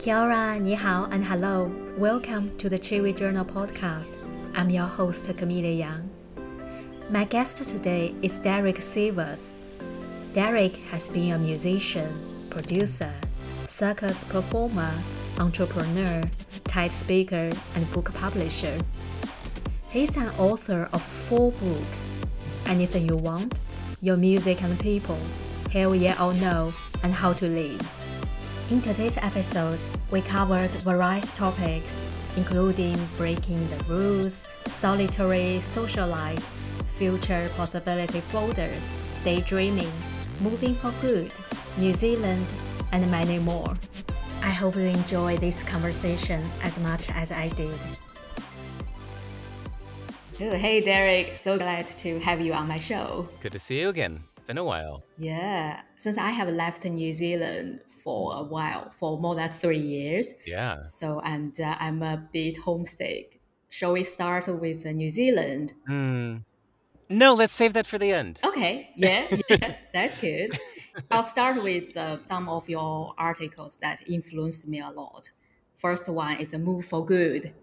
Kia ora, ni hao, and hello. Welcome to the Cherry Journal podcast. I'm your host, Camille Yang. My guest today is Derek Sivers. Derek has been a musician, producer, circus performer, entrepreneur, TED speaker, and book publisher. He's an author of four books Anything You Want, Your Music and People, Hell Yeah or No, and How to Live. In today's episode, we covered various topics, including breaking the rules, solitary socialite, future possibility folders, daydreaming, moving for good, New Zealand, and many more. I hope you enjoy this conversation as much as I did. Oh, hey, Derek. So glad to have you on my show. Good to see you again. Been a while. Yeah, since I have left New Zealand for a while, for more than three years. Yeah. So, and uh, I'm a bit homesick. Shall we start with uh, New Zealand? Hmm. No, let's save that for the end. Okay, yeah, yeah that's good. I'll start with uh, some of your articles that influenced me a lot. First one is a move for good.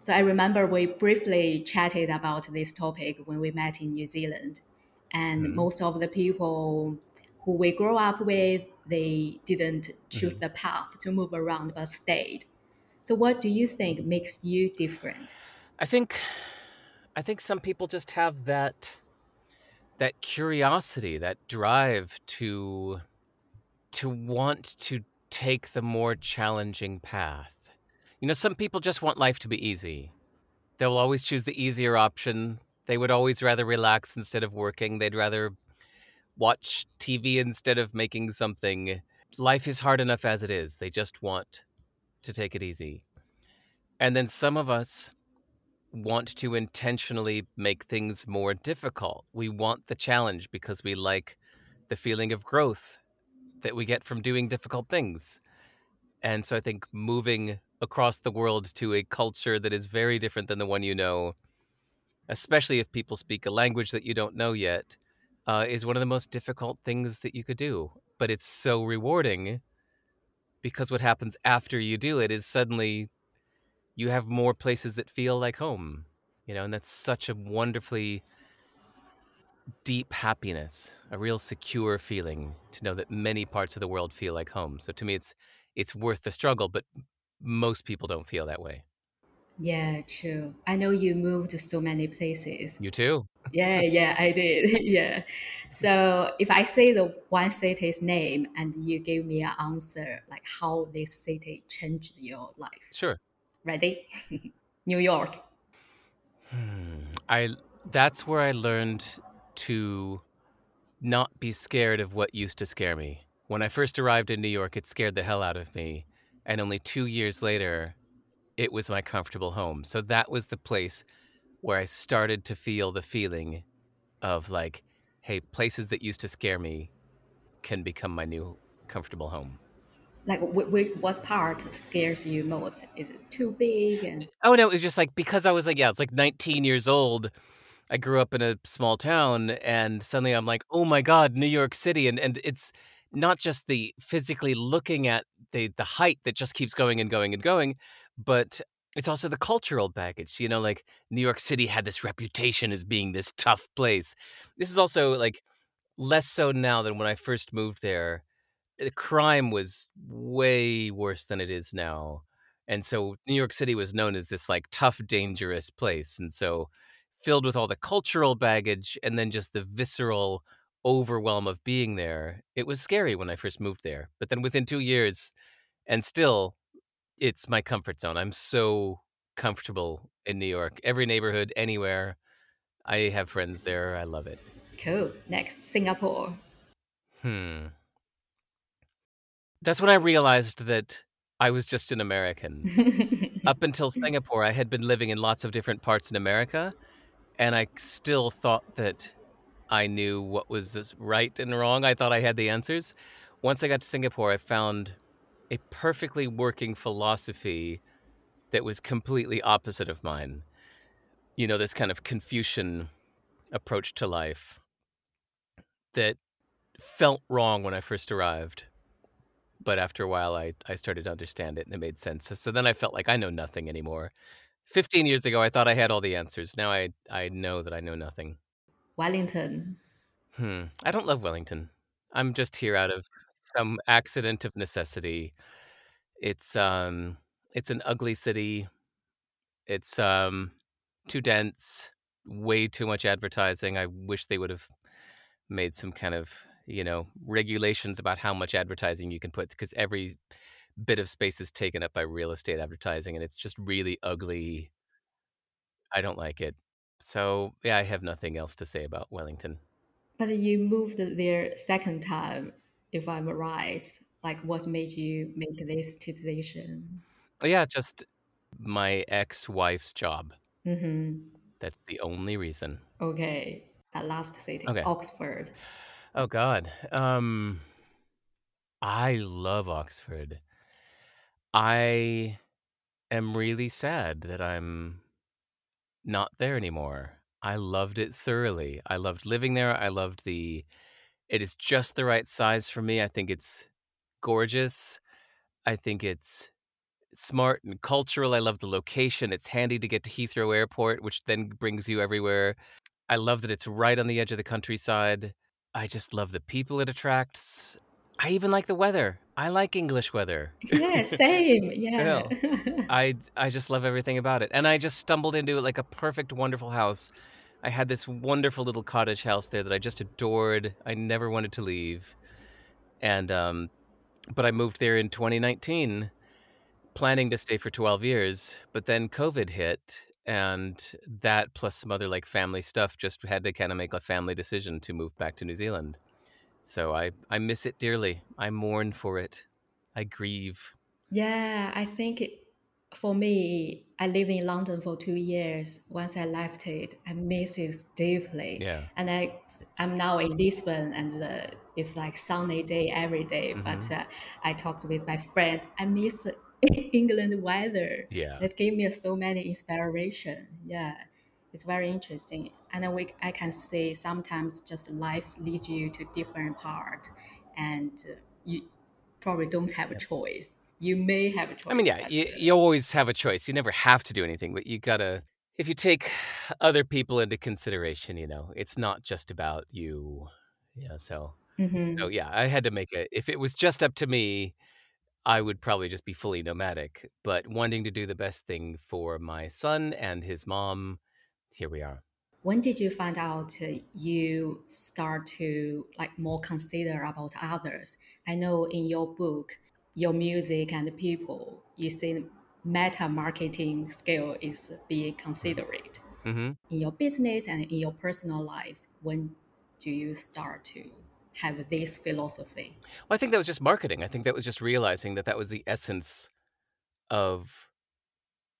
So I remember we briefly chatted about this topic when we met in New Zealand. And Mhm. most of the people who we grew up with, they didn't choose the path to move around but stayed. So what do you think makes you different? I think I think some people just have that that curiosity, that drive to to want to take the more challenging path. You know, some people just want life to be easy. They'll always choose the easier option. They would always rather relax instead of working. They'd rather watch TV instead of making something. Life is hard enough as it is. They just want to take it easy. And then some of us want to intentionally make things more difficult. We want the challenge because we like the feeling of growth that we get from doing difficult things. And so I think moving across the world to a culture that is very different than the one you know, especially if people speak a language that you don't know yet, uh, is one of the most difficult things that you could do. But it's so rewarding because what happens after you do it is suddenly you have more places that feel like home you know and that's such a wonderfully deep happiness a real secure feeling to know that many parts of the world feel like home so to me it's it's worth the struggle but most people don't feel that way Yeah, true. I know you moved to so many places. you too Yeah, yeah, I did. yeah. So if I say the one city's name and you give me an answer, like how this city changed your life. sure Ready? New York. Hmm. i that's where i learned to not be scared of what used to scare me when i first arrived in new york it scared the hell out of me and only two years later it was my comfortable home so that was the place where i started to feel the feeling of like hey places that used to scare me can become my new comfortable home Like, wh- wh- what part scares you most? Is it too big? And oh no it was just like because i was like yeah it's like 19 years old i grew up in a small town and suddenly i'm like oh my god new york city and and it's not just the physically looking at the the height that just keeps going and going and going but it's also the cultural baggage you know like new york city had this reputation as being this tough place this is also like less so now than when i first moved there the crime was way worse than it is now. And so New York City was known as this like tough, dangerous place. And so filled with all the cultural baggage and then just the visceral overwhelm of being there, it was scary when I first moved there. But then within two years, and still, it's my comfort zone. I'm so comfortable in New York. Every neighborhood, anywhere. I have friends there. I love it. cool. Next, Singapore. Hmm. That's when I realized that I was just an American. Up until Singapore, I had been living in lots of different parts in America, and I still thought that I knew what was right and wrong. I thought I had the answers. Once I got to Singapore, I found a perfectly working philosophy that was completely opposite of mine. You know, this kind of Confucian approach to life that felt wrong when I first arrived. but after a while, I I started to understand it, and it made sense. So then I felt like I know nothing anymore. 15 years ago, I thought I had all the answers. Now I I know that I know nothing. Wellington. Hmm. I don't love Wellington. I'm just here out of some accident of necessity. It's um it's an ugly city. It's um too dense, way too much advertising. I wish they would have made some kind of, you know, regulations about how much advertising you can put because every bit of space is taken up by real estate advertising and it's just really ugly. I don't like it. So, yeah, I have nothing else to say about Wellington. But you moved there second time, if I'm right. Like, what made you make this decision? Yeah, just my ex-wife's job. Mm-hmm. That's the only reason. Okay. At last city, Okay. Oxford. Oh God. Um I love Oxford. I am really sad that I'm not there anymore. I loved it thoroughly. I loved living there. I loved the it is just the right size for me. I think it's gorgeous. I think it's smart and cultural. I love the location. It's handy to get to Heathrow Airport, which then brings you everywhere. I love that it's right on the edge of the countryside. I just love the people it attracts. I even like the weather. I like English weather. Yeah, same. Yeah. I I just love everything about it. And I just stumbled into it like a perfect wonderful house. I had this wonderful little cottage house there that I just adored. I never wanted to leave. And um but I moved there in 2019 planning to stay for 12 years, but then COVID hit and that plus some other like family stuff just had to kind of make a family decision to move back to New Zealand. So I I miss it dearly. I mourn for it. I grieve. Yeah, I think it, for me, I lived in London for two years. Once I left it, I miss it deeply. Yeah. And I, I'm now in Lisbon, and uh, it's like sunny day every day. But Mhm. uh, I talked with my friend. I miss England weather. Yeah. That gave me so many inspiration. Yeah, it's very interesting. And we, I can say sometimes just life leads you to different part, and uh, you probably don't have a choice. You may have a choice. I mean, yeah, you, you always have a choice. You never have to do anything, but you gotta. If you take other people into consideration, you know, it's not just about you. Yeah. So, mhm. so yeah, I had to make it. If it was just up to me, I would probably just be fully nomadic. But wanting to do the best thing for my son and his mom, here we are. when did you find out you start to like more consider about others? I know in your book, your music and people, you see meta marketing skill is being considered hmm in your business and in your personal life. When do you start to have this philosophy? Well, I think that was just marketing. I think that was just realizing that that was the essence of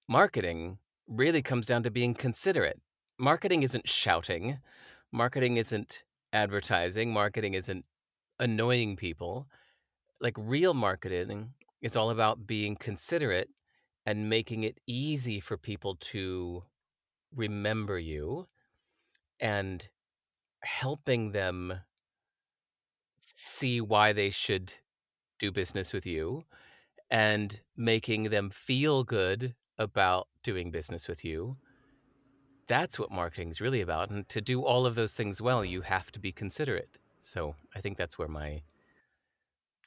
marketing really comes down to being considerate. Marketing isn't shouting. Marketing isn't advertising. Marketing isn't annoying people. Like real marketing is all about being considerate and making it easy for people to remember you and helping them see why they should do business with you and making them feel good about doing business with you. That's what marketing is really about. And to do all of those things well, you have to be considerate. So I think that's where my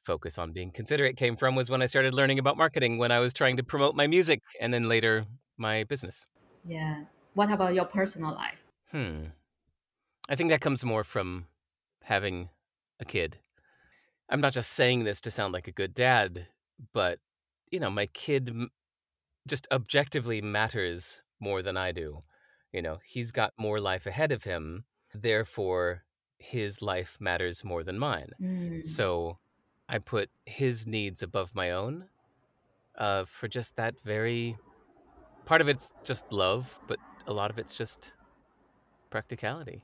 focus on being considerate came from was when I started learning about marketing when I was trying to promote my music and then later my business. Yeah. What about your personal life? Hmm. I think that comes more from having a kid. I'm not just saying this to sound like a good dad, but you know, my kid m- just objectively matters more than I do. You know, he's got more life ahead of him, therefore his life matters more than mine. Mm. So I put his needs above my own uh, for just that very part of it's just love, but a lot of it's just practicality.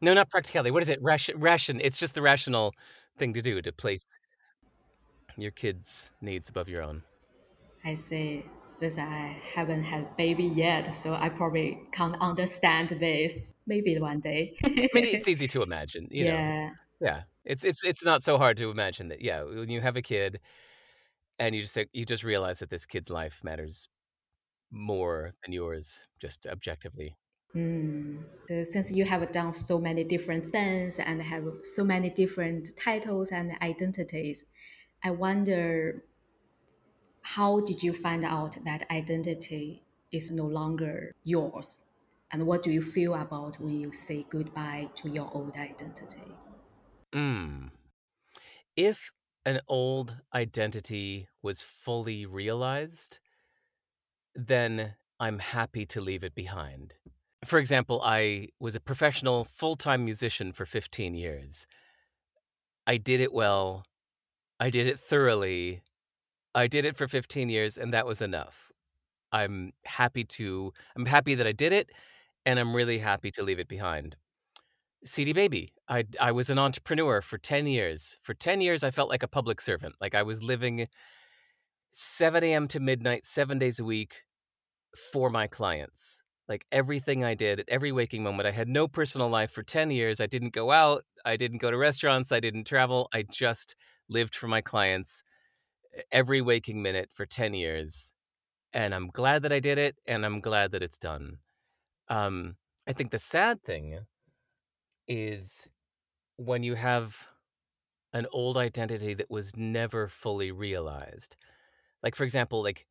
No, not practicality. What is it? Ration. Ration. It's just the rational thing to do to place your kids' needs above your own. I see. Since I haven't had baby yet, so I probably can't understand this. Maybe one day. I mean, it's easy to imagine. You know. Yeah. Yeah. It's it's it's not so hard to imagine that, yeah, when you have a kid and you just you just realize that this kid's life matters more than yours, just objectively. Mm. Since you have done so many different things and have so many different titles and identities, I wonder how did you find out that identity is no longer yours? And what do you feel about when you say goodbye to your old identity? Mm. If an old identity was fully realized, then I'm happy to leave it behind. For example, I was a professional full-time musician for 15 years. I did it well. I did it thoroughly. I did it for 15 years, and that was enough. I'm happy to I'm happy that I did it, and I'm really happy to leave it behind. CD Baby, I I was an entrepreneur for 10 years. For 10 years, I felt like a public servant, like I was living 7 AM to midnight, 7 days a week for my clients. Like, everything I did at every waking moment, I had no personal life for 10 years, I didn't go out, I didn't go to restaurants, I didn't travel, I just lived for my clients every waking minute for 10 years, and I'm glad that I did it, and I'm glad that it's done. Um, I think the sad thing is when you have an old identity that was never fully realized. Like, for example, like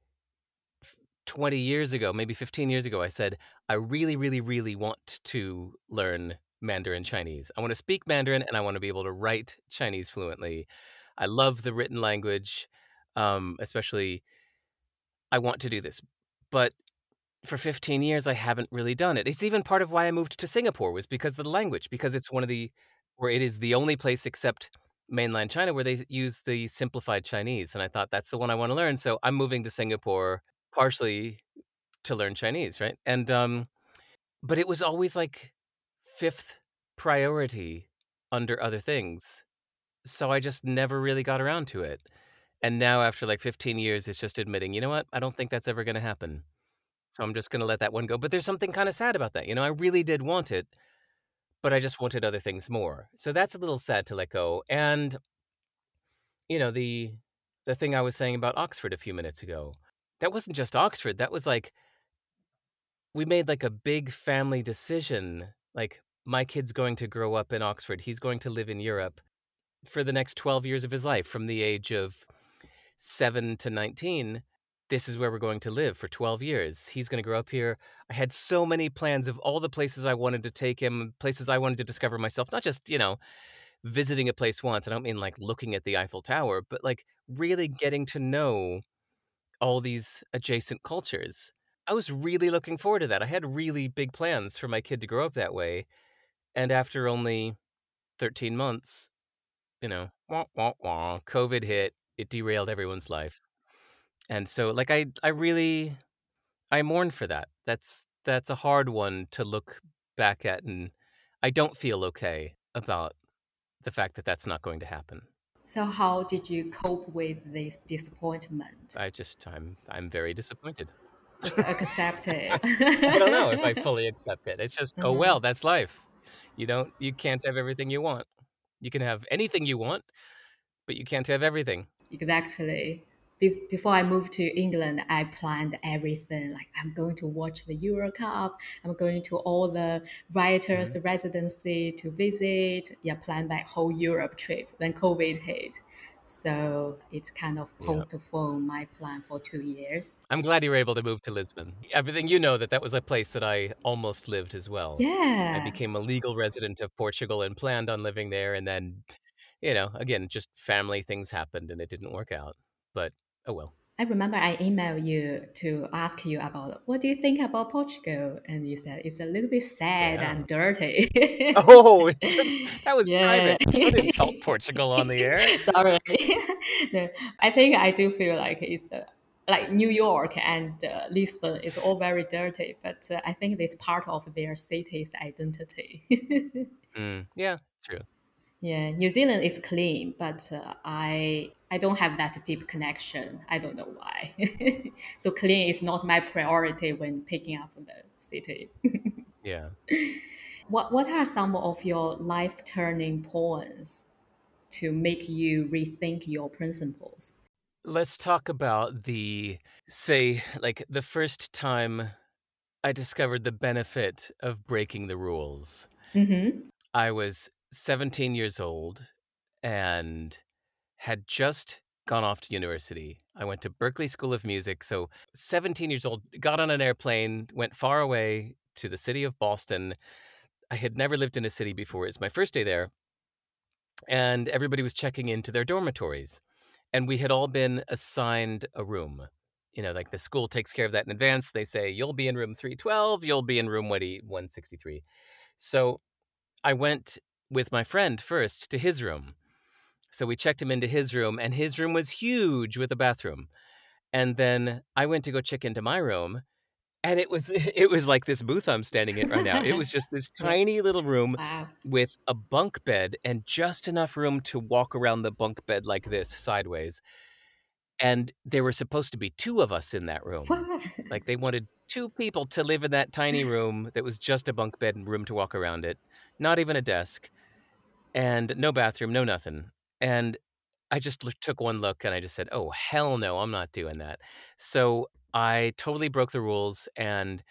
20 years ago, maybe 15 years ago, I said, "I really, really, really want to learn Mandarin Chinese. I wanna speak Mandarin, and I wanna be able to write Chinese fluently. I love the written language, um, especially I want to do this." But for 15 years, I haven't really done it. It's even part of why I moved to Singapore was because of the language, because it's one of the or it is the only place except mainland China where they use the simplified Chinese, and I thought, "That's the one I wanna learn," so I'm moving to Singapore partially to learn Chinese, right? And, um but it was always, like, 5th priority under other things, so I just never really got around to it. And now after, like, 15 years, it's just admitting, "You know what? I don't think that's ever gonna happen." So I'm just gonna let that one go, but there's something kinda sad about that, you know? I really did want it, but I just wanted other things more. So that's a little sad to let go, and you know, the the thing I was saying about Oxford a few minutes ago, that wasn't just Oxford, that was like we made, like, a big family decision, like, my kid's going to grow up in Oxford, he's going to live in Europe for the next 12 years of his life, from the age of 7 to 19, this is where we're going to live for 12 years. He's gonna grow up here. I had so many plans of all the places I wanted to take him, places I wanted to discover myself, not just, you know, visiting a place once, I don't mean, like, looking at the Eiffel Tower, but, like, really mm. getting to know all these adjacent cultures. I was really looking forward to that, I had really big plans for my kid to grow up that way, and after only 13 months, you know, wah, wah, wah, COVID hit, it derailed everyone's life. And so, like, I I really I mourn for that. That's that's a hard one to look back at, and I don't feel okay about the fact that that's not going to happen. So how did you cope with this disappointment? I just I'm I'm very disappointed. Just accept it. I don't know if I fully accept it. It's just, "Oh, Uh-huh. well, that's life." You don't you can't have everything you want. You can have anything you want, but you can't have everything. Exactly. Be- before I moved to England, I planned everything. Like I'm going to watch the Euro Cup. I'm going to all the writers' Mhm. residency to visit. Yeah, planned my whole Europe trip. Then COVID hit, so it's kind of Yeah. postponed my plan for two years. I'm glad you were able to move to Lisbon. Everything you know that that was a place that I almost lived as well. Yeah. I became a legal resident of Portugal and planned on living there, and then, you know, again, just family things happened and it didn't work out. But, oh well. I remember I emailed you to ask you about what do you think about Portugal, and you said it's a little bit sad Yeah. and dirty. Oh, that was yeah. private. Don't insult Portugal on the air. Sorry. No, I think I do feel like it's the like New York and uh, Lisbon is all very dirty, but uh, I think it's part of their city's identity. Mm, yeah, true. Yeah, New Zealand is clean, but uh, I I don't have that deep connection. I don't know why. so clean is not my priority when picking up the city. Yeah. What what are some of your life turning points? to make you rethink your principles? Let's talk about the, say, like the first time I discovered the benefit of breaking the rules. Mm-hmm. I was 17 years old and had just gone off to university. I went to Berklee School of Music. So, 17 years old, got on an airplane, went far away to the city of Boston. I had never lived in a city before. It's my first day there. And everybody was checking into their dormitories. And we had all been assigned a room. You know, like the school takes care of that in advance. They say, you'll be in room 312, you'll be in room 163. So I went with my friend first to his room. So we checked him into his room, and his room was huge with a bathroom. And then I went to go check into my room, and it was it was like this booth I'm standing in right now. It was just this tiny little room Wow. with a bunk bed and just enough room to walk around the bunk bed like this sideways. And there were supposed to be two of us in that room. What? Like they wanted two people to live in that tiny room that was just a bunk bed and room to walk around it, not even a desk, and no bathroom, no nothing. And I just took one look and I just said, "Oh hell no, I'm not doing that." So I totally broke the rules and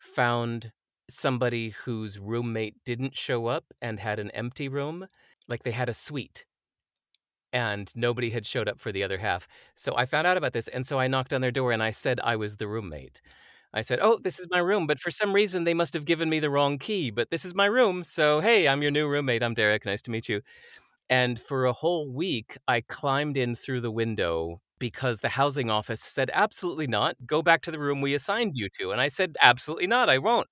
found somebody whose roommate didn't show up and had an empty room, like they had a suite. And nobody had showed up for the other half. So I found out about this and so I knocked on their door and I said I was the roommate. I said, "Oh, this is my room, but for some reason they must have given me the wrong key, but this is my room. So, hey, I'm your new roommate. I'm Derek. Nice to meet you." And for a whole week, I climbed in through the window because the housing office said, "Absolutely not. Go back to the room we assigned you to." And I said, "Absolutely not. I won't."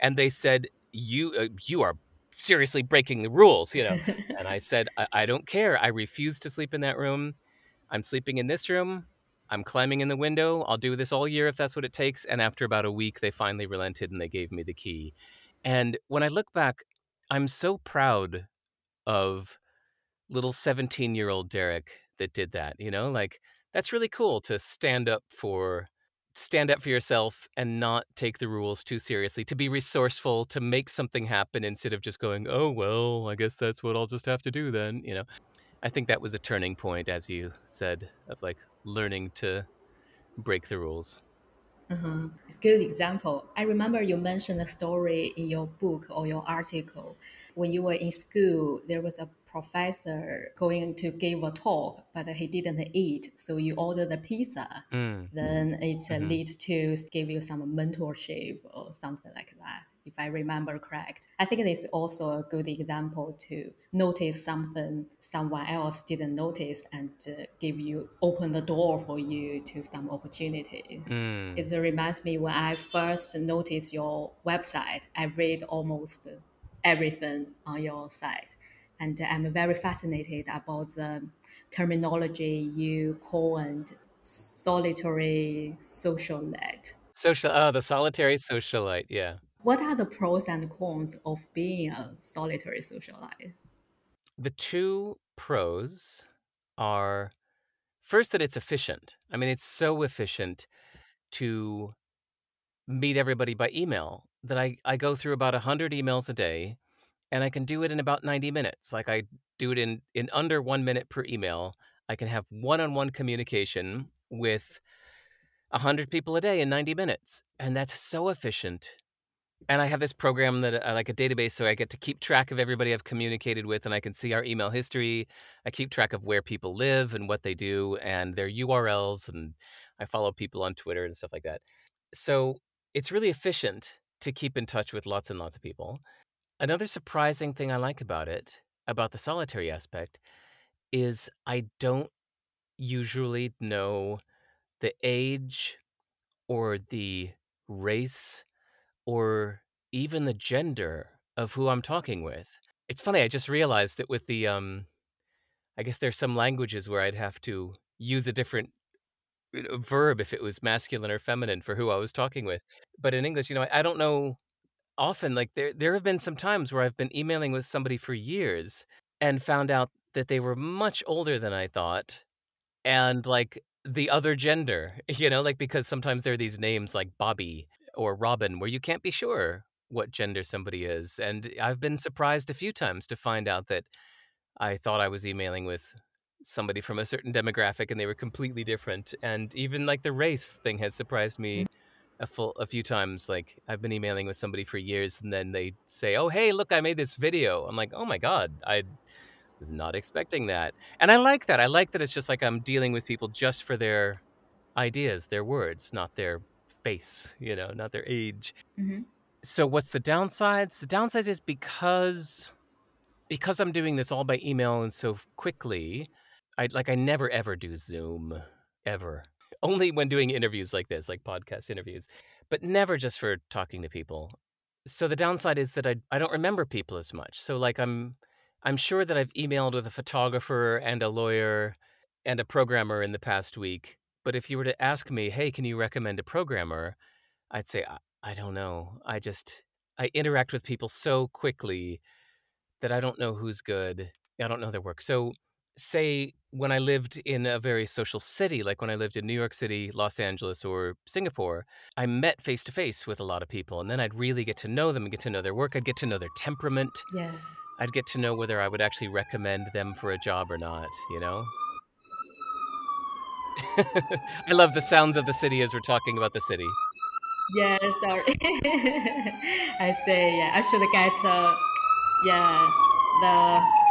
And they said, "You uh, you are seriously breaking the rules, you know." and I said, I-, "I don't care. I refuse to sleep in that room. I'm sleeping in this room. I'm climbing in the window. I'll do this all year if that's what it takes." And after about a week, they finally relented and they gave me the key. And when I look back, I'm so proud of little 17 year old Derek that did that, you know, like that's really cool to stand up for stand up for yourself and not take the rules too seriously, to be resourceful, to make something happen instead of just going, "Oh, well, I guess that's what I'll just have to do then," you know. I think that was a turning point as you said of like learning to break the rules. Uh-huh. It's a good example. I remember you mentioned a story in your book or your article. When you were in school, there was a professor going to give a talk, but he didn't eat, so you order the pizza. Mm. Then it Mhm. leads to give you some mentorship or something like that, if I remember correct. I think it is also a good example to notice something someone else didn't notice and uh, give you open the door for you to some opportunity. Mm. It reminds me when I first noticed your website, I read almost everything on your site. And uh, I'm very fascinated about the terminology you coined solitary socialite. Social oh, the solitary socialite, yeah. What are the pros and cons of being a solitary socialite? The two pros are first that it's efficient. I mean, it's so efficient to meet everybody by email that I, I go through about 100 emails a day and I can do it in about 90 minutes. Like I do it in, in under one minute per email. I can have one on one communication with 100 people a day in 90 minutes. And that's so efficient. And I have this program that I like a database, so I get to keep track of everybody I've communicated with, and I can see our email history. I keep track of where people live and what they do, and their URLs, and I follow people on Twitter and stuff like that. So it's really efficient to keep in touch with lots and lots of people. Another surprising thing I like about it, about the solitary aspect, is I don't usually know the age or the race or even the gender of who I'm talking with. It's funny, I just realized that with the um I guess there's some languages where I'd have to use a different verb if it was masculine or feminine for who I was talking with. But in English, you know, I, I don't know often like there there have been some times where I've been emailing with somebody for years and found out that they were much older than I thought and like the other gender, you know, like because sometimes there are these names like Bobby or Robin where you can't be sure what gender somebody is. And I've been surprised a few times to find out that I thought I was emailing with somebody from a certain demographic and they were completely different. And even like the race thing has surprised me a full a few times. Like I've been emailing with somebody for years and then they say, "Oh, hey, look, I made this video." I'm like, "Oh my god, I was not expecting that." And I like that. I like that it's just like I'm dealing with people just for their ideas, their words, not their face, you know, not their age. Mhm. So what's the downsides? The downsides is because because I'm doing this all by email and so quickly, I like I never ever do Zoom ever. Only when doing interviews like this, like podcast interviews, but never just for talking to people. So the downside is that I I don't remember people as much. So like I'm I'm sure that I've emailed with a photographer and a lawyer and a programmer in the past week. But if you were to ask me, "Hey, can you recommend a programmer?" I'd say I, I don't know. I just I interact with people so quickly that I don't know who's good. I don't know their work. So say when I lived in a very social city, like when I lived in New York City, Los Angeles, or Singapore, I met face to face with a lot of people. And then I'd really get to know them and get to know their work. I'd get to know their temperament. Yeah. I'd get to know whether I would actually recommend them for a job or not, you know? I love the sounds of the city as we're talking about the city. Yeah, sorry. I say yeah. I should get uh, yeah the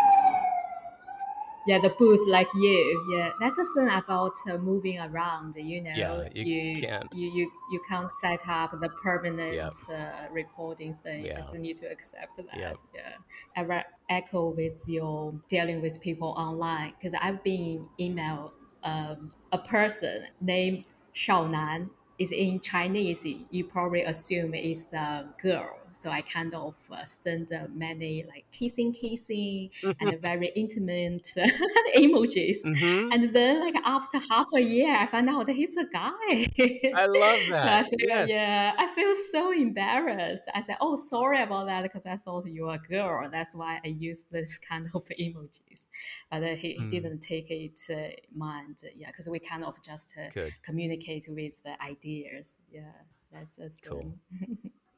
yeah the booth like you. Yeah, that's the thing about uh, moving around. You know, Yeah, you you can't. you you you can't set up the permanent Yep. uh, recording thing. Yeah. Just need to accept that. Yep. Yeah, I re- echo with your dealing with people online because I've been email um, a person named Shao Nan. Is in Chinese. You probably assume it's a girl. So I kind of uh, send uh, many like kissing, kissing, and very intimate emojis. hmm And then, like after half a year, I found out that he's a guy. I love that. so I feel, Yes. yeah, I feel so embarrassed. I said, "Oh, sorry about that because I thought you were a girl. That's why I used this kind of emojis." But uh, he, Hmm. didn't take it uh, mind. Yeah, because we kind of just uh, communicate with the ideas. Yeah, that's just, Cool.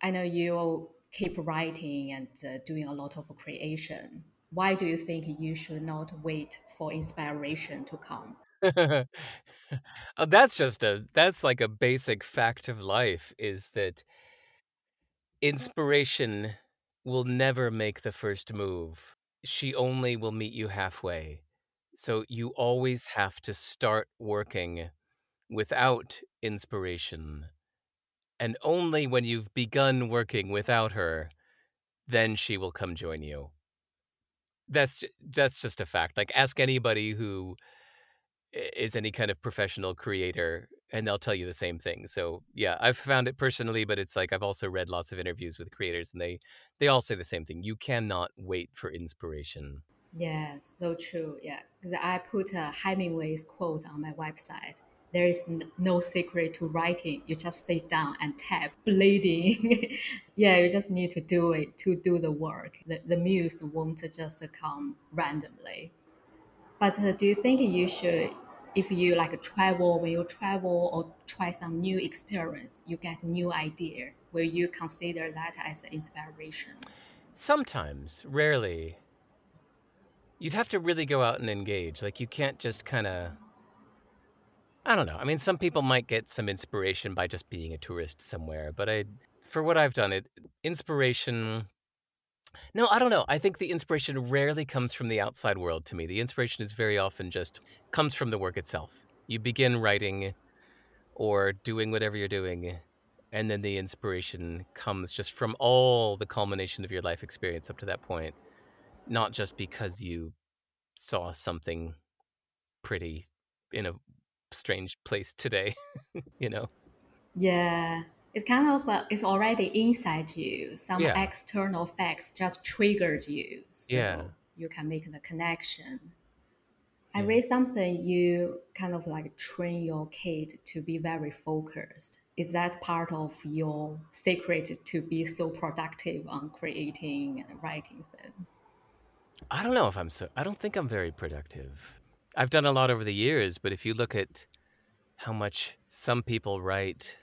I know you keep writing and uh, doing a lot of creation. Why do you think you should not wait for inspiration to come? oh, that's just a that's like a basic fact of life is that inspiration will never make the first move. She only will meet you halfway. So you always have to start working without inspiration. And only when you've begun working without her, then she will come join you. That's that's just a fact. Like ask anybody who is any kind of professional creator and they'll tell you the same thing. So, yeah, I've found it personally, but it's like I've also read lots of interviews with creators and they they all say the same thing. You cannot wait for inspiration. Yeah, so true. Yeah, because I put a Hemingway's quote on my website. There is no secret to writing. You just sit down and type, bleeding. yeah, you just need to do it to do the work. The, the muse won't just come randomly. But uh, do you think you should, if you like travel, when you travel or try some new experience, you get new idea, will you consider that as inspiration? Sometimes, rarely. You'd have to really go out and engage. Like you can't just kind of I don't know. I mean, some people might get some inspiration by just being a tourist somewhere, but I for what I've done it inspiration No, I don't know. I think the inspiration rarely comes from the outside world to me. The inspiration is very often just comes from the work itself. You begin writing or doing whatever you're doing, and then the inspiration comes just from all the culmination of your life experience up to that point, not just because you saw something pretty in a strange place today, you know. Yeah, it's kind of it's already inside you. Some Yeah. external facts just triggered you, so Yeah. you can make the connection. I Yeah. read something you kind of like train your kid to be very focused. Is that part of your secret to be so productive on creating and writing things? I don't know if I'm so I don't think I'm very productive. I've done a lot over the years, but if you look at how much some people write,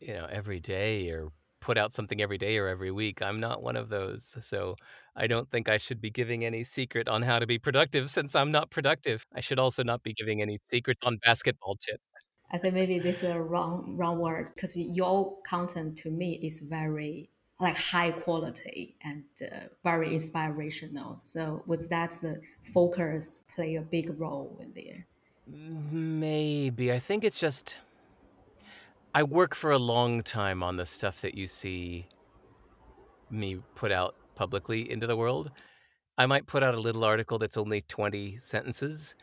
you know, every day or put out something every day or every week. I'm not one of those. So I don't think I should be giving any secret on how to be productive since I'm not productive. I should also not be giving any secrets on basketball tips. I think maybe this is a wrong wrong word because your content to me is very like high quality and uh, very inspirational. So was that the focus play a big role in there? Maybe. I think it's just I work for a long time on the stuff that you see me put out publicly into the world. I might put out a little article that's only 20 sentences,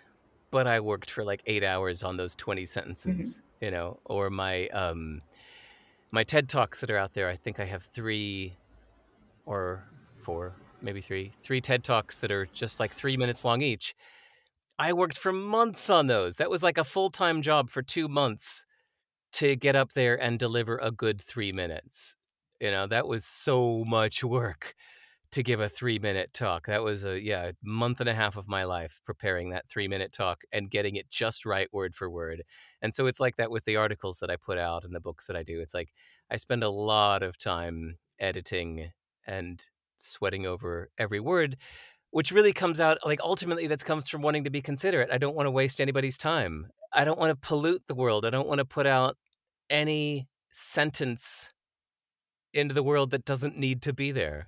but I worked for like 8 hours on those 20 sentences, you know, or my um my TED Talks that are out there. I think I have 3 or 4, maybe 3, 3 TED Talks that are just like 3 minutes long each. I worked for months on those. That was like a full-time job for 2 months to get up there and deliver a good 3 minutes. You know, that was so much work to give a 3-minute talk. That was a yeah, month and a half of my life preparing that 3-minute talk and getting it just right word for word. And so it's like that with the articles that I put out and the books that I do. It's like I spend a lot of time editing and sweating over every word, which really comes out like ultimately that comes from wanting to be considerate. I don't want to waste anybody's time. I don't want to pollute the world. I don't want to put out any sentence into the world that doesn't need to be there.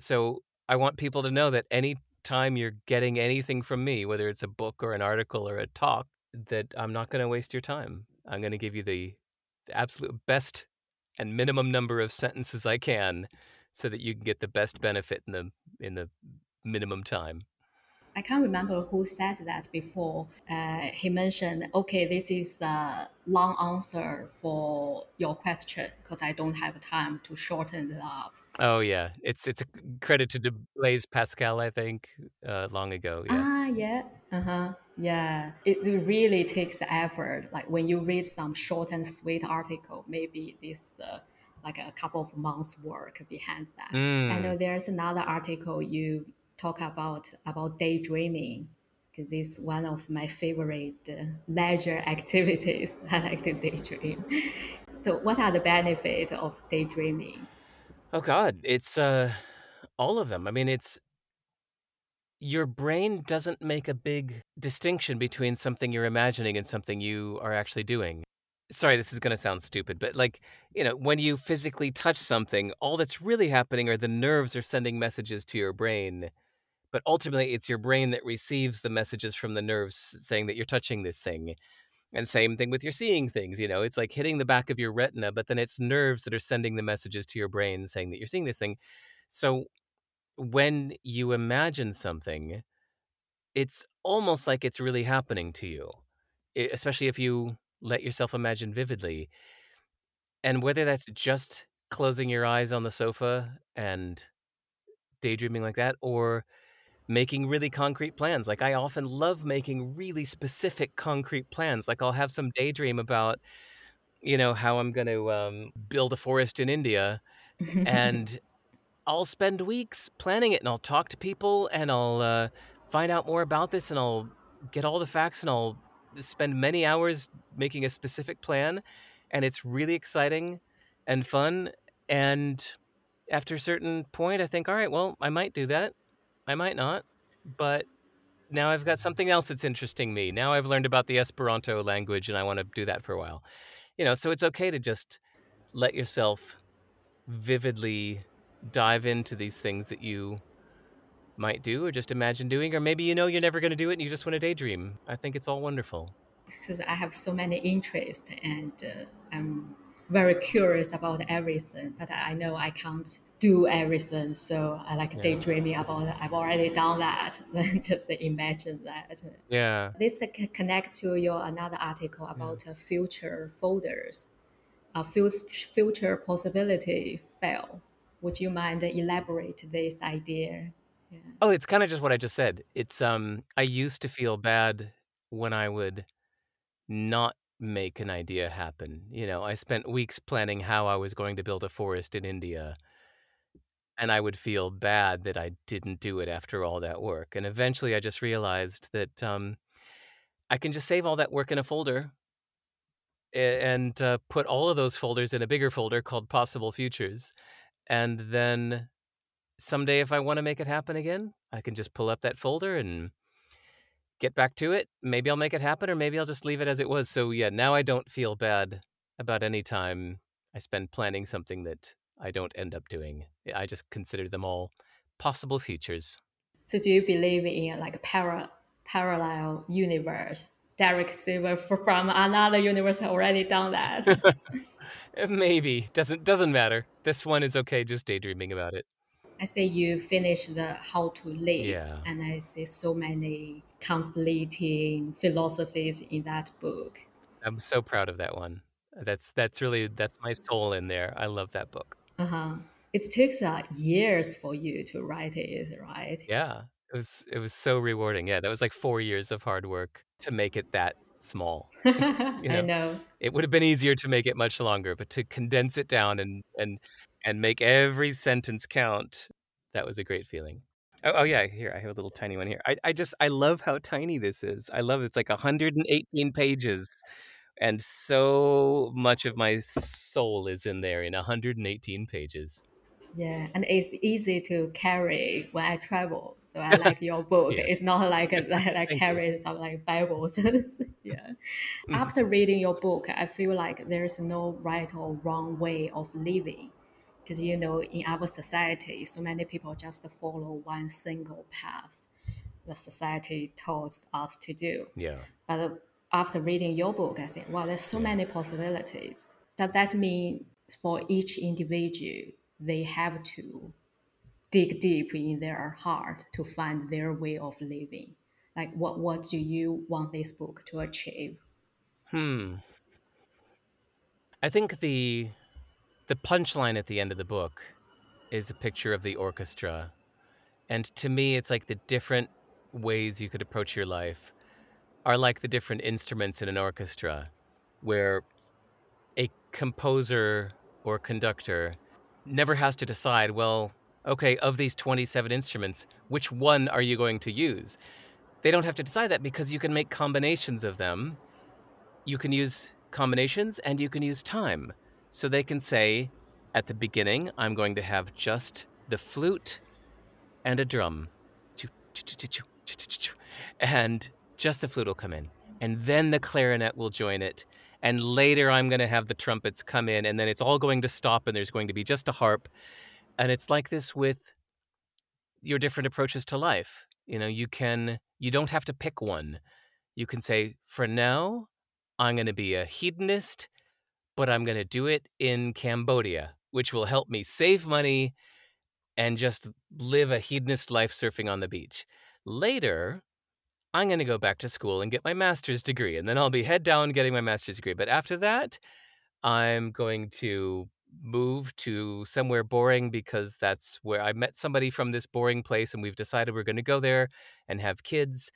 So I want people to know that any time you're getting anything from me, whether it's a book or an article or a talk, that I'm not going to waste your time. I'm going to give you the, the absolute best and minimum number of sentences I can so that you can get the best benefit in the in the minimum time. I can't remember who said that before. Uh, he mentioned, okay, this is the long answer for your question because I don't have time to shorten it up. Oh yeah, it's it's a credit to Blaise Pascal, I think, uh, long ago. Yeah. Ah, yeah, uh huh, yeah. It really takes effort. Like when you read some short and sweet article, maybe this uh, like a couple of months work behind that. Mm. I know there's another article you talk about about daydreaming because this is one of my favorite uh, leisure activities. I like to daydream. So, what are the benefits of daydreaming? Oh God, it's uh, all of them. I mean, it's your brain doesn't make a big distinction between something you're imagining and something you are actually doing. Sorry, this is going to sound stupid, but like, you know, when you physically touch something, all that's really happening are the nerves are sending messages to your brain but ultimately it's your brain that receives the messages from the nerves saying that you're touching this thing and same thing with your seeing things you know? It's like hitting the back of your retina but then it's nerves that are sending the messages to your brain saying that you're seeing this thing. So when you imagine something it's almost like it's really happening to you especially if you let yourself imagine vividly and whether that's just closing your eyes on the sofa and daydreaming like that or making really concrete plans. Like I often love making really specific concrete plans. Like I'll have some daydream about, you know, how I'm going to um, build a forest in India, and I'll spend weeks planning it, and I'll talk to people, and I'll uh, find out more about this, and I'll get all the facts, and I'll spend many hours making a specific plan, and it's really exciting and fun. And after a certain point, I think, all right, well, I might do that I might not, but now I've got something else that's interesting me. Now I've learned about the Esperanto language and I want to do that for a while. You know, so it's okay to just let yourself vividly dive into these things that you might do or just imagine doing or maybe you know you're never going to do it and you just want to daydream. I think it's all wonderful. Because I have so many interests and uh, I'm very curious about everything, but I know I can't do everything. So I like yeah. daydreaming about it. I've already done that. Then just imagine that. Yeah. This connect to your another article about yeah. future folders, a future possibility fail. Would you mind elaborate this idea? Yeah. Oh, it's kind of just what I just said. It's um I used to feel bad when I would not make an idea happen. You know, I spent weeks planning how I was going to build a forest in India and I would feel bad that I didn't do it after all that work. And eventually I just realized that um, I can just save all that work in a folder and uh, put all of those folders in a bigger folder called possible futures and then someday if i want to make it happen again i can just pull up that folder and get back to it maybe i'll make it happen or maybe i'll just leave it as it was so yeah now i don't feel bad about any time i spend planning something that i don't end up doing i just consider them all possible futures so do you believe in like a para- parallel universe Derek Sivers from another universe already done that. Eh, maybe doesn't doesn't matter. This one is okay. Just daydreaming about it. I say you finish the How to Live, Yeah. and I see so many conflicting philosophies in that book. I'm so proud of that one. That's that's really that's my soul in there. I love that book. Uh huh. It takes uh, years for you to write it, right? Yeah. It was it was so rewarding. Yeah, that was like 4 years of hard work to make it that small. I know. know. It would have been easier to make it much longer, but to condense it down and and and make every sentence count, that was a great feeling. Oh, oh yeah, here I have a little tiny one here. I, I just I love how tiny this is. I love it's like 118 pages, and so much of my soul is in there in 118 pages. Yeah, and it's easy to carry when I travel. So I like your book. Yes. It's not like a, like, you. carrying some like Bibles. yeah. Mhm. After reading your book, I feel like there is no right or wrong way of living. Because you know, in our society, so many people just follow one single path the society taught us to do. Yeah. But after reading your book, I think, wow, there's so many possibilities. Does that mean for each individual, they have to dig deep in their heart to find their way of living? Like, what, what do you want this book to achieve? Hmm. I think the the punchline at the end of the book is a picture of the orchestra. And to me it's like the different ways you could approach your life are like the different instruments in an orchestra where a composer or conductor never has to decide, well, okay, of these 27 instruments, which one are you going to use? They don't have to decide that because you can make combinations of them. You can use combinations and you can use time. So they can say, at the beginning, I'm going to have just the flute and a drum. And just the flute will come in. And then the clarinet will join it. And later I'm going to have the trumpets come in. And then it's all going to stop and there's going to be just a harp. And it's like this with your different approaches to life. You know, you can, you don't have to pick one. You can say, for now, I'm going to be a hedonist, but I'm going to do it in Cambodia, which will help me save money and just live a hedonist life surfing on the beach. Later, I'm going to go back to school and get my master's degree, and then I'll be head down getting my master's degree. But after that, I'm going to move to somewhere boring because that's where I met somebody from this boring place, and we've decided we're going to go there and have kids.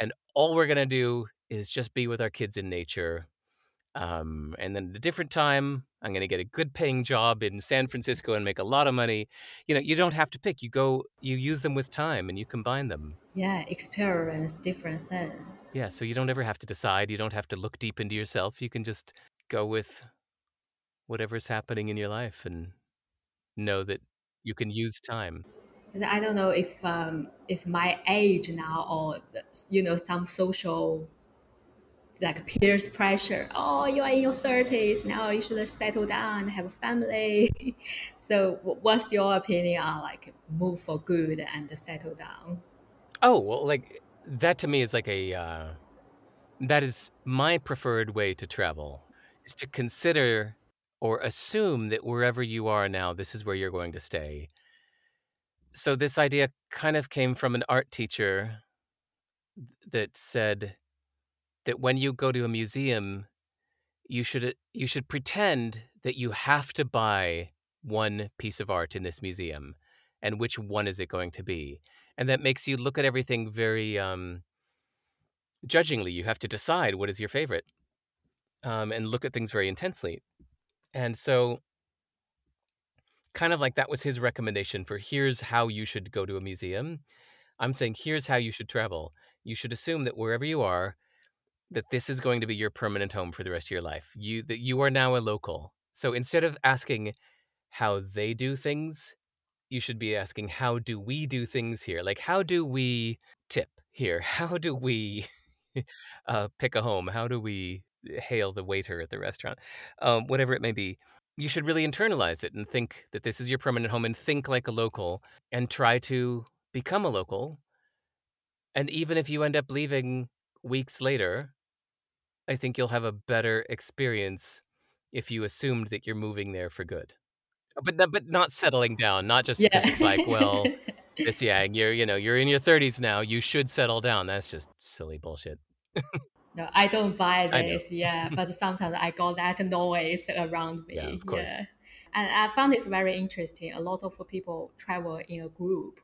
And all we're going to do is just be with our kids in nature. Um, and then at a different time, I'm going to get a good paying job in San Francisco and make a lot of money. You know, you don't have to pick. You go, you use them with time and you combine them. Yeah, experience different things. Yeah, so you don't ever have to decide. You don't have to look deep into yourself. You can just go with whatever's happening in your life and know that you can use time. I don't know if um, it's my age now or you know some social like peers pressure. Oh, you are in your thirties now. You should settle down, have a family. so, what's your opinion on like move for good and settle down? Oh, well, like that to me is like a uh, that is my preferred way to travel is to consider or assume that wherever you are now, this is where you're going to stay. So this idea kind of came from an art teacher that said that when you go to a museum, you should you should pretend that you have to buy one piece of art in this museum, and which one is it going to be? And that makes you look at everything very um, judgingly. You have to decide what is your favorite, um, and look at things very intensely. And so, kind of like that was his recommendation for here's how you should go to a museum. I'm saying here's how you should travel. You should assume that wherever you are, that this is going to be your permanent home for the rest of your life. You that you are now a local. So instead of asking how they do things, you should be asking how do we do things here? Like how do we tip here? How do we uh, pick a home? How do we hail the waiter at the restaurant? Um, whatever it may be. You should really internalize it and think that this is your permanent home and think like a local and try to become a local. And even if you end up leaving weeks later, I think you'll have a better experience if you assumed that you're moving there for good. Uh, but not but not settling down, not just Yeah. because it's like, well, this yeah, you're you know, you're in your 30s now, you should settle down. That's just silly bullshit. No, I don't buy this. Yeah, but sometimes I got that noise around me. Yeah, of course. And I found this very interesting. A lot of people travel in a group,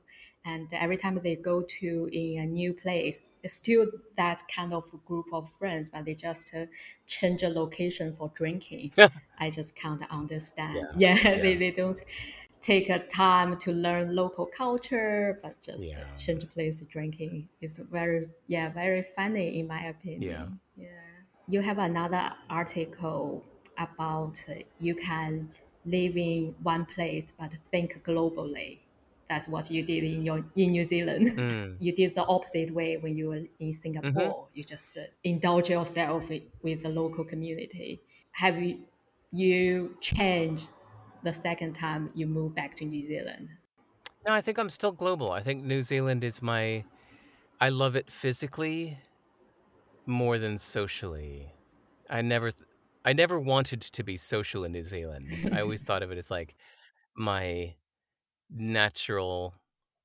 and every time they go to in a new place, it's still that kind of group of friends, but they just uh, change a location for drinking. I just can't understand. Yeah, Yeah, yeah. they, they don't take a time to learn local culture, but just Yeah. change place drinking. It's very yeah, very funny in my opinion. Yeah. yeah. You have another article about you can live in one place but think globally. That's what you did in your in New Zealand. Mm. You did the opposite way when you were in Singapore. You just uh, indulge yourself with the local community. Have you you changed the second time you moved back to New Zealand? No, I think I'm still global. I think New Zealand is my I love it physically more than socially. I never I never wanted to be social in New Zealand. I always thought of it as like my natural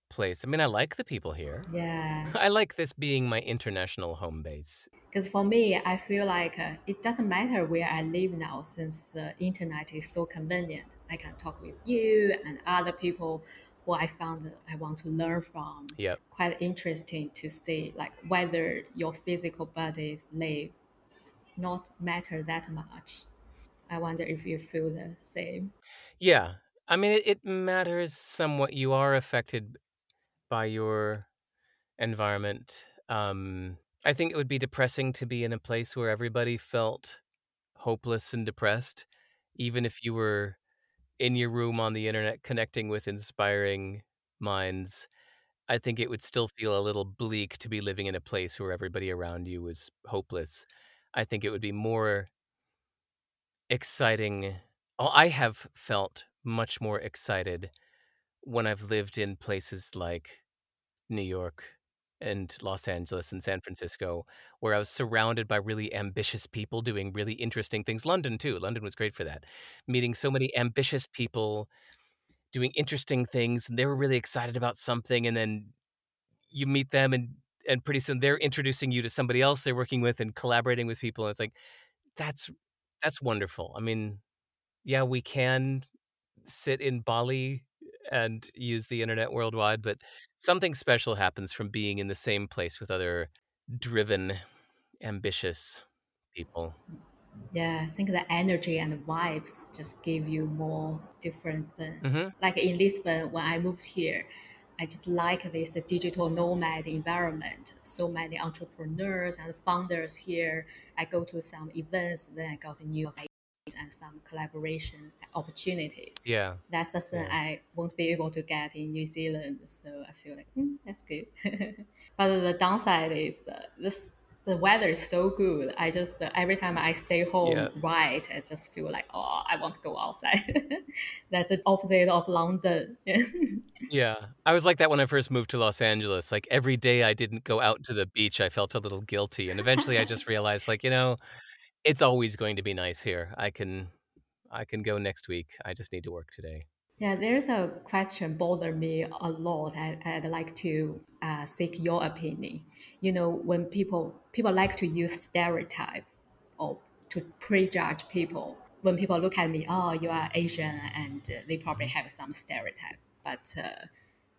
place. I mean, I like the people here. Yeah. I like this being my international home base. Because for me, I feel like uh, it doesn't matter where I live now since the internet is so convenient. I can talk with you and other people who I found I want to learn from. Yeah. Quite interesting to see like whether your physical bodies live it's not matter that much. I wonder if you feel the same. Yeah. I mean, it, it matters somewhat. You are affected by your environment. Um, I think it would be depressing to be in a place where everybody felt hopeless and depressed, even if you were in your room on the internet connecting with inspiring minds. I think it would still feel a little bleak to be living in a place where everybody around you was hopeless. I think it would be more exciting. Oh, I have felt much more excited when I've lived in places like New York and Los Angeles and San Francisco, where I was surrounded by really ambitious people doing really interesting things. London, too. London was great for that. Meeting so many ambitious people doing interesting things, and they were really excited about something, and then you meet them and and pretty soon they're introducing you to somebody else they're working with and collaborating with people and it's like that's that's wonderful. I mean, yeah, we can sit in Bali and use the internet worldwide, but something special happens from being in the same place with other driven, ambitious people. Yeah, I think the energy and the vibes just give you more different thing. hmm Like in Lisbon, when I moved here, I just like this digital nomad environment. So many entrepreneurs and founders here. I go to some events, then I got a new and some collaboration opportunities. Yeah. That's the thing Yeah. I won't be able to get in New Zealand. So I feel like hmm, that's good. but the downside is uh, this the weather is so good. I just uh, every time I stay home, Yeah. right, I just feel like oh, I want to go outside. That's the opposite of London. Yeah. I was like that when I first moved to Los Angeles. Like every day I didn't go out to the beach, I felt a little guilty. And eventually I just realized like, you know, it's always going to be nice here. I can I can go next week. I just need to work today. Yeah, there's a question bother me a lot. I, I'd like to uh, seek your opinion. You know, when people people like to use stereotype or to prejudge people. When people look at me, oh, you are Asian, and uh, they probably have some stereotype. But uh,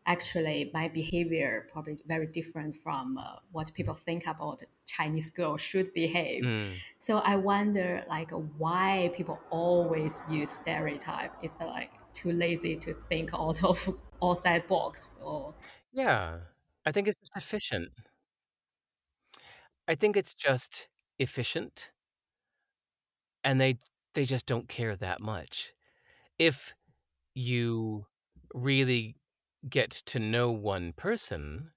actually, my behavior probably very different from uh, what people think about Chinese girls should behave. Mm. So I wonder, like, why people always use stereotype? It's like too lazy to think out of outside box, or Yeah. I think it's just efficient. I think it's just efficient and they they just don't care that much. If you really get to know one person,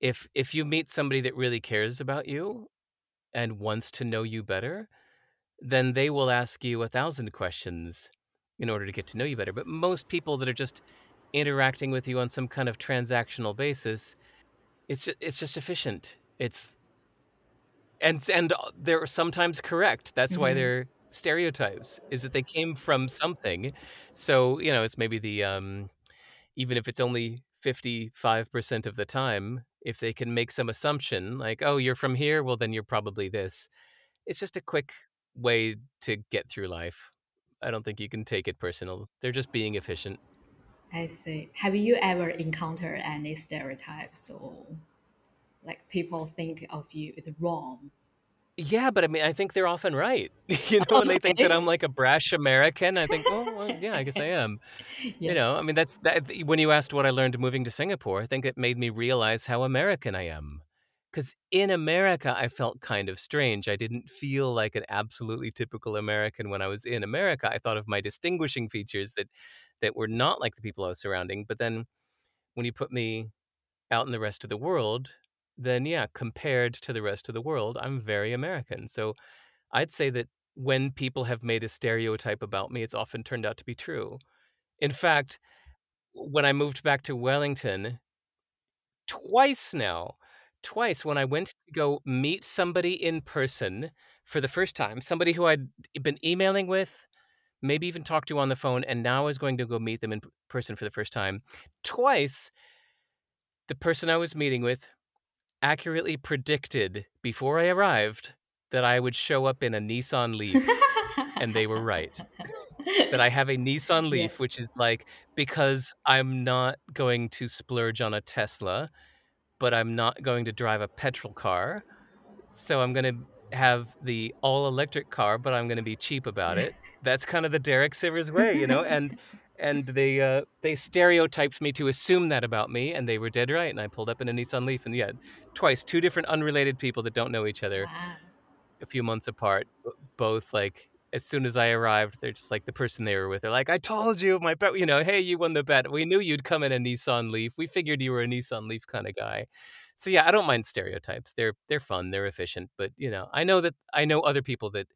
if if you meet somebody that really cares about you and wants to know you better, then they will ask you a thousand questions in order to get to know you better. But most people that are just interacting with you on some kind of transactional basis, it's just, it's just efficient. It's and and they're sometimes correct. That's why Mhm. they're stereotypes. Is that they came from something. So you know, it's maybe the um, even if it's only fifty five percent of the time, if they can make some assumption like, oh, you're from here, well, then you're probably this. It's just a quick way to get through life. I don't think you can take it personal. They're just being efficient. I see. Have you ever encountered any stereotypes or like people think of you is wrong? Yeah, but I mean, I think they're often right. You know, when they think that I'm like a brash American, I think, oh, well, yeah, I guess I am. You know, I mean, that's that. When you asked what I learned moving to Singapore, I think it made me realize how American I am. Because in America, I felt kind of strange. I didn't feel like an absolutely typical American when I was in America. I thought of my distinguishing features that that were not like the people I was surrounding. But then when you put me out in the rest of the world, then yeah, compared to the rest of the world, I'm very American. So I'd say that when people have made a stereotype about me, it's often turned out to be true. In fact, when I moved back to Wellington, twice now, twice when I went to go meet somebody in person for the first time, somebody who I'd been emailing with, maybe even talked to on the phone, and now I was going to go meet them in person for the first time. Twice, the person I was meeting with accurately predicted before I arrived that I would show up in a Nissan Leaf, and they were right. That I have a Nissan Yeah. Leaf, which is like because I'm not going to splurge on a Tesla, but I'm not going to drive a petrol car. So I'm gonna have the all electric car, but I'm gonna be cheap about it. That's kind of the Derek Sivers way, you know? And and they uh they stereotyped me to assume that about me, and they were dead right. And I pulled up in a Nissan Leaf, and yeah, twice, two different unrelated people that don't know each other Wow. a few months apart, both like as soon as I arrived, they're just like the person they were with. They're like, "I told you, my bet. You know, hey, you won the bet. We knew you'd come in a Nissan Leaf. We figured you were a Nissan Leaf kind of guy." So yeah, I don't mind stereotypes. They're they're fun. They're efficient. But you know, I know that I know other people that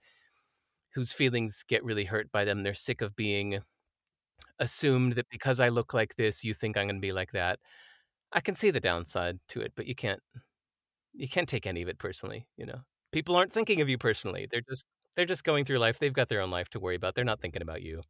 whose feelings get really hurt by them. They're sick of being assumed that because I look like this, you think I'm going to be like that. I can see the downside to it, but you can't you can't take any of it personally, you know. People aren't thinking of you personally. They're just they're just going through life. They've got their own life to worry about. They're not thinking about you.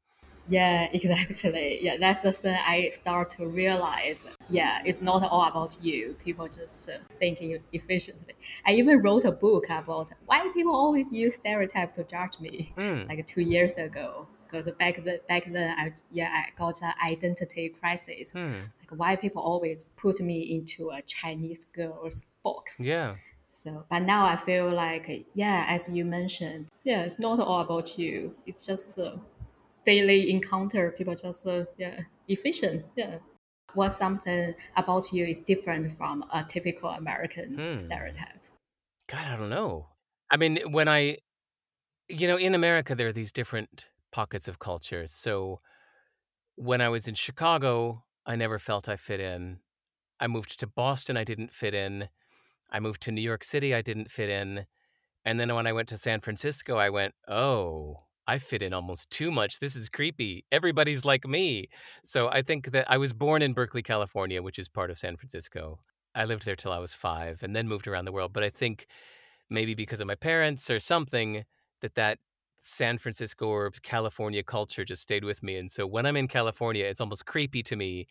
Yeah, exactly. Yeah, that's the thing I start to realize. Yeah, it's not all about you. People just uh, thinking efficiently. I even wrote a book about why people always use stereotype to judge me, Mm. like two years ago. Because back then, back then, I yeah, I got an identity crisis. Hmm. Like why people always put me into a Chinese girl's box. Yeah. So, but now I feel like, yeah, as you mentioned, yeah, it's not all about you. It's just a daily encounter. People just, uh, yeah, efficient. Yeah. What something about you is different from a typical American Hmm. stereotype. God, I don't know. I mean, when I you know, in America there are these different pockets of culture. So when I was in Chicago, I never felt I fit in. I moved to Boston, I didn't fit in. I moved to New York City, I didn't fit in. And then when I went to San Francisco, I went, "Oh, I fit in almost too much. This is creepy. Everybody's like me." So I think that I was born in Berkeley, California, which is part of San Francisco. I lived there till I was 5 and then moved around the world, but I think maybe because of my parents or something that that San Francisco or California culture just stayed with me. And so when I'm in California, it's almost creepy to me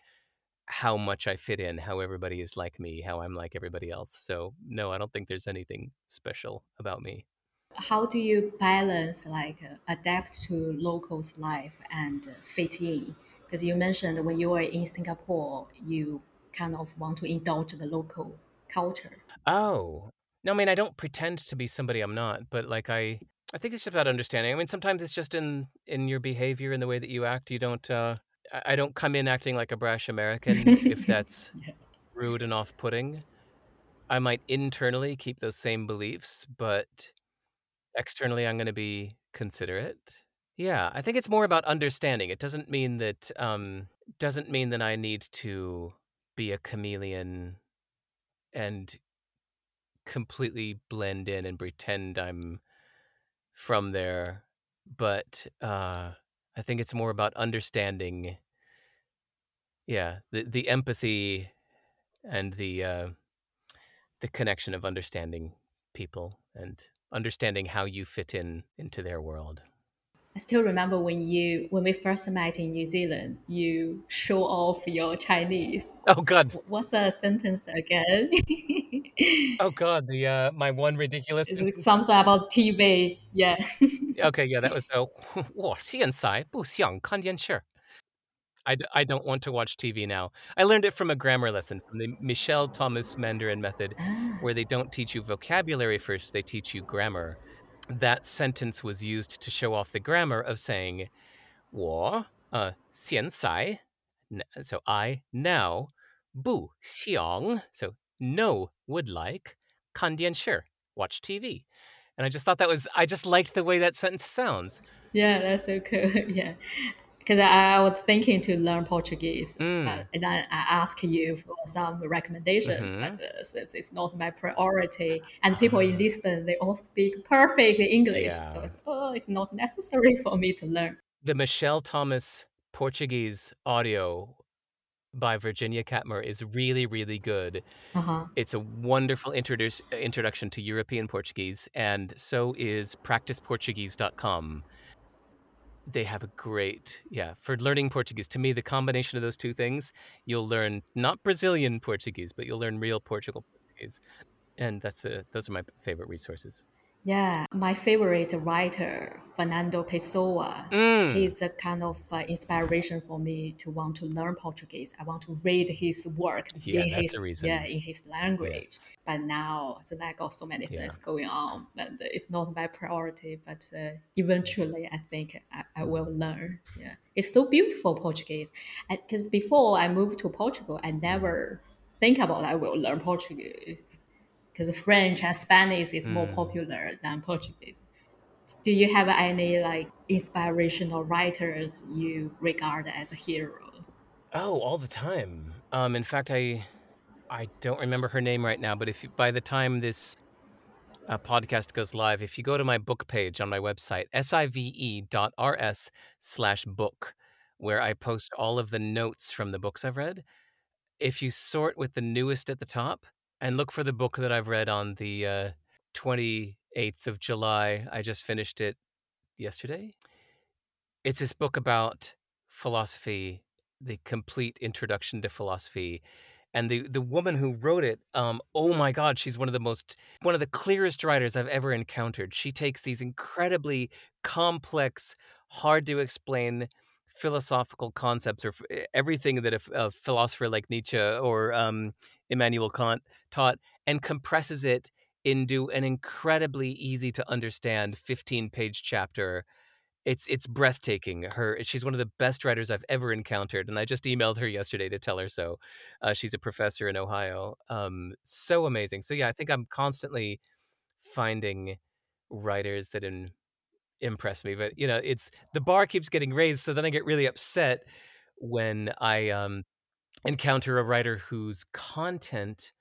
how much I fit in, how everybody is like me, how I'm like everybody else. So no, I don't think there's anything special about me. How do you balance like uh, adapt to locals' life and uh, fit in? Because you mentioned when you were in Singapore, you kind of want to indulge the local culture. Oh. No, I mean I don't pretend to be somebody I'm not, but like I I think it's just about understanding. I mean sometimes it's just in in your behavior in the way that you act. You don't uh I I don't come in acting like a brash American if that's Yeah. rude and off-putting. I might internally keep those same beliefs, but Externally, I'm going to be considerate. Yeah, I think it's more about understanding. It doesn't mean that um doesn't mean that I need to be a chameleon and completely blend in and pretend I'm from there, but uh I think it's more about understanding yeah, the the empathy and the uh the connection of understanding people and understanding how you fit in into their world. I still remember when you when we first met in New Zealand, you show off your Chinese. Oh God! What's the sentence again? oh God! The uh, my one ridiculous. Is it something about TV? Yeah. okay, yeah, that was oh, the. Uh, I, d- I don't want to watch TV now. I learned it from a grammar lesson from the Michel Thomas Mandarin method, ah. where they don't teach you vocabulary first, they teach you grammar That sentence was used to show off the grammar of saying, 我 uh, 现在, so I now, 不想, so no would like, 看电视, watch TV. And I just thought that was, I just liked the way that sentence sounds. Yeah, that's so cool. Yeah because I, was thinking to learn Portuguese, mm. uh, and then I asked you for some recommendation, mm-hmm. but uh, since it's not my priority, and people in Lisbon they all speak perfectly English, yeah. so it's, oh, it's not necessary for me to learn. The Michel Thomas Portuguese audio by Virginia Catmur is really, really good. Uh-huh. It's a wonderful introdu- introduction to European Portuguese, and so is practiceportuguese.com they have a great yeah for learning portuguese. To me the combination of those two things you'll learn not brazilian portuguese but you'll learn real portugal portuguese. And that's a, those are my favorite resources yeah, my favorite writer, Fernando Pessoa, mm. he's a kind of uh, inspiration for me to want to learn Portuguese. I want to read his work yeah, in his yeah in his language. Yes. But now, so I got so many things going on, and it's not my priority. But uh, eventually, I think I, I will learn. Yeah, it's so beautiful Portuguese. Because before I moved to Portugal, I never think about I will learn Portuguese because French and Spanish is more Mm. popular than Portuguese. Do you have any like inspirational writers you regard as heroes? Oh, all the time. Um, in fact, I I don't remember her name right now, but if you, by the time this uh, podcast goes live, if you go to my book page on my website, sive.rs slash book, where I post all of the notes from the books I've read, if you sort with the newest at the top and look for the book that I've read on the uh, 28th of July, I just finished it yesterday. It's this book about philosophy, the complete introduction to philosophy. And the, the woman who wrote it, um, oh my God, she's one of the most, one of the clearest writers I've ever encountered. She takes these incredibly complex, hard to explain philosophical concepts or f- everything that a philosopher like Nietzsche or um, Immanuel Kant taught and compresses it into an incredibly easy to understand 15 page chapter. It's it's breathtaking. Her she's one of the best writers i've ever encountered and i just emailed her yesterday to tell her so uh, she's a professor in ohio. Um, so amazing. So yeah i think i'm constantly finding writers that in, impress me but you know it's the bar keeps getting raised so then i get really upset when i um, encounter a writer whose content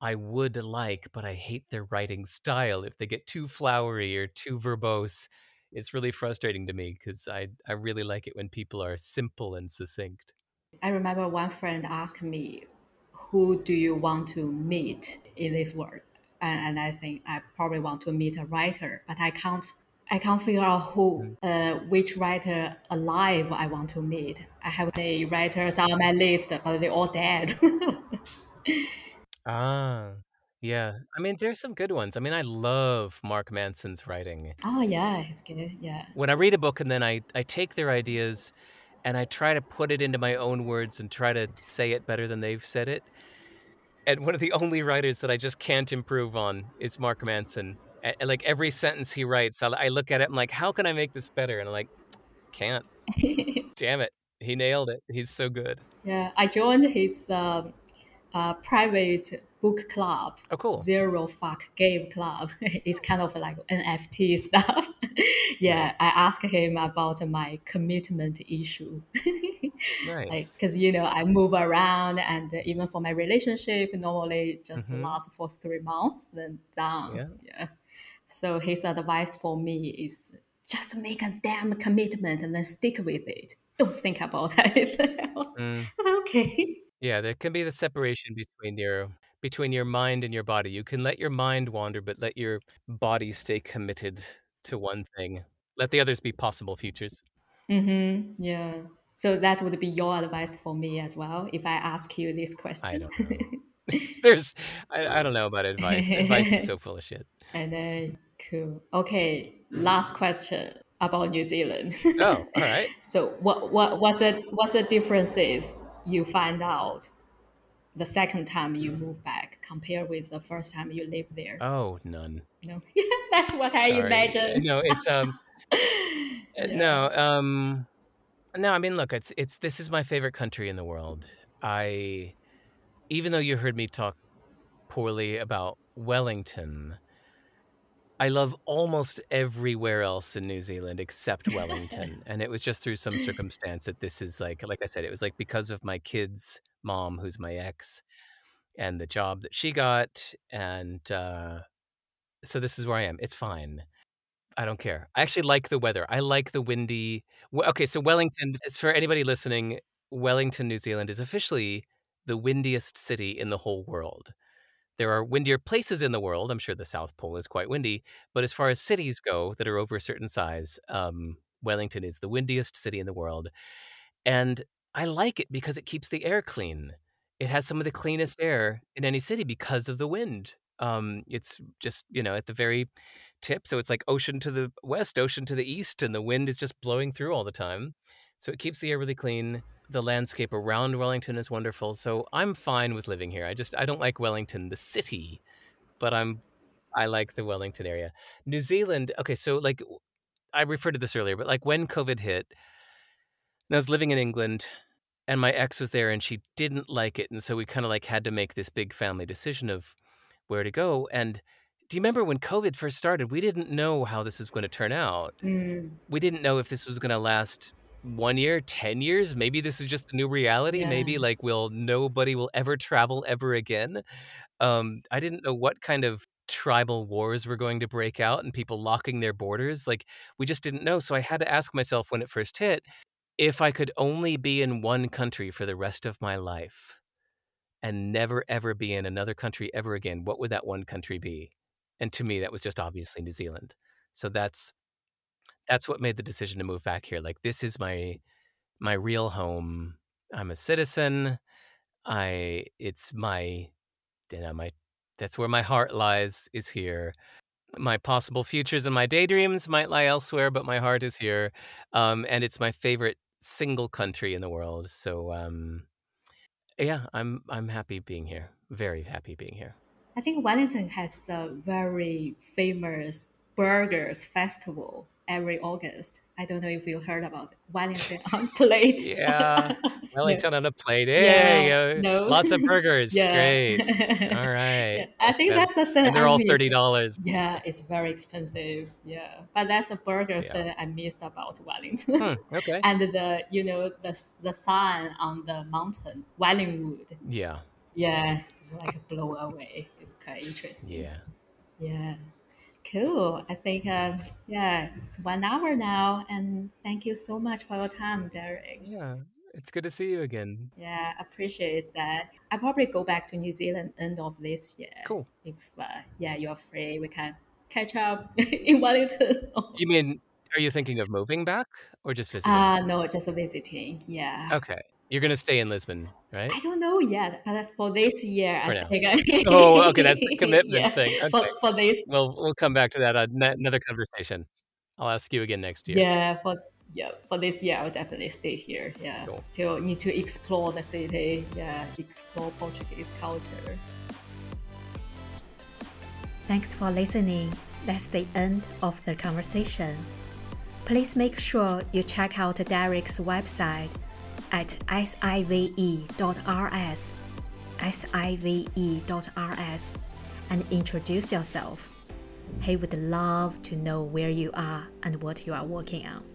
I would like, but I hate their writing style. If they get too flowery or too verbose, it's really frustrating to me because I, I really like it when people are simple and succinct. I remember one friend asked me, Who do you want to meet in this world? And, and I think I probably want to meet a writer, but I can't I can't figure out who, uh, which writer alive I want to meet. I have the writers on my list, but they're all dead. Ah, yeah. I mean, there's some good ones. I mean, I love Mark Manson's writing. oh yeah, it's good. Yeah. When I read a book and then I, I take their ideas and I try to put it into my own words and try to say it better than they've said it. And one of the only writers that I just can't improve on is Mark Manson. Like every sentence he writes, I, I look at it, I'm like, how can I make this better? And I'm like, can't. Damn it. He nailed it. He's so good. yeah, I joined his um, uh, private book club. Oh, cool. Zero fuck game club. it's kind of like NFT stuff. yeah, I asked him about my commitment issue. Nice. because you know I move around, and even for my relationship, normally just Mhm. lasts for three months, then done. Yeah. yeah. So his advice for me is just make a damn commitment and then stick with it. Don't think about anything else. Mm. Okay. Yeah, there can be the separation between your between your mind and your body. You can let your mind wander, but let your body stay committed to one thing. Let the others be possible futures. Mm-hmm. Yeah. So that would be your advice for me as well if I ask you this question. I don't know. There's I, I don't know about advice. Advice is so full of shit. and then cool. Okay, last question about New Zealand. Oh, all right. So what what what's the what's the differences you find out the second time you move back compared with the first time you live there? Oh, none. no, that's what I Sorry. imagine. No, it's um uh, Yeah. no, um no, I mean look, it's it's this is my favorite country in the world. I even though you heard me talk poorly about Wellington, I love almost everywhere else in New Zealand except Wellington. and it was just through some circumstance that this is like like I said, it was like because of my kid's mom, who's my ex, and the job that she got. And uh so this is where I am. It's fine. I don't care. I actually like the weather. I like the windy. Okay, so Wellington, it's for anybody listening, Wellington, New Zealand is officially the windiest city in the whole world. There are windier places in the world. I'm sure the South Pole is quite windy, but as far as cities go that are over a certain size, um, Wellington is the windiest city in the world. And I like it because it keeps the air clean. It has some of the cleanest air in any city because of the wind. Um, it's just, you know, at the very tip. So it's like ocean to the west, ocean to the east, and the wind is just blowing through all the time. So it keeps the air really clean. The landscape around Wellington is wonderful. So I'm fine with living here. I just I don't like Wellington, the city, but I'm I like the Wellington area. New Zealand, okay, so like I referred to this earlier, but like when COVID hit, and I was living in England and my ex was there and she didn't like it. And so we kind of like had to make this big family decision of where to go. And do you remember when COVID first started? We didn't know how this was going to turn out. Mm, We didn't know if this was going to last one year, 10 years. Maybe this is just the new reality. Maybe Yeah. like will nobody will ever travel ever again. Um, I didn't know what kind of tribal wars were going to break out and people locking their borders. Like we just didn't know. So I had to ask myself when it first hit if I could only be in one country for the rest of my life and never ever be in another country ever again, what would that one country be? And to me, that was just obviously New Zealand. So that's that's what made the decision to move back here. Like this is my my real home. I'm a citizen. I it's my you know my that's where my heart lies is here. My possible futures and my daydreams might lie elsewhere, but my heart is here. Um, and it's my favorite single country in the world. So um, yeah, I'm I'm happy being here. Very happy being here. I think Wellington has a very famous burgers festival every August. I don't know if you heard about it. Wellington on plate. Yeah, Wellington on a plate. Yeah, Hey, uh, no. lots of burgers. yeah. Great. All right. Yeah, I think And- that's the thing. and they're I all thirty dollars. Yeah, it's very expensive. Yeah, but that's a burger Yeah. thing I missed about Wellington. Hmm, okay. and the you know the the sign on the mountain, Wellingwood. Yeah. Yeah, it's like a blow away. It's quite interesting. Yeah. Yeah. Cool. I think um, yeah, it's one hour now, and thank you so much for your time, Derek. Yeah. It's good to see you again. Yeah, appreciate that. I'll probably go back to New Zealand end of this year. Cool. If uh, yeah, you're free, we can catch up in Wellington. You mean are you thinking of moving back or just visiting? Ah, no, just visiting. Yeah. okay. You're gonna stay in Lisbon, right? I don't know yet, but for this year, For I now. think. I, Oh, okay, that's the commitment Yeah, thing. For, Okay. for this, Well, we'll come back to that uh, another conversation. I'll ask you again next year. yeah, for yeah, for this year, I'll definitely stay here. Yeah, Cool. still need to explore the city. Yeah, explore Portuguese culture. Thanks for listening. That's the end of the conversation. Please make sure you check out Derek's website at sive.rs sive.rs and introduce yourself. He would love to know where you are and what you are working on.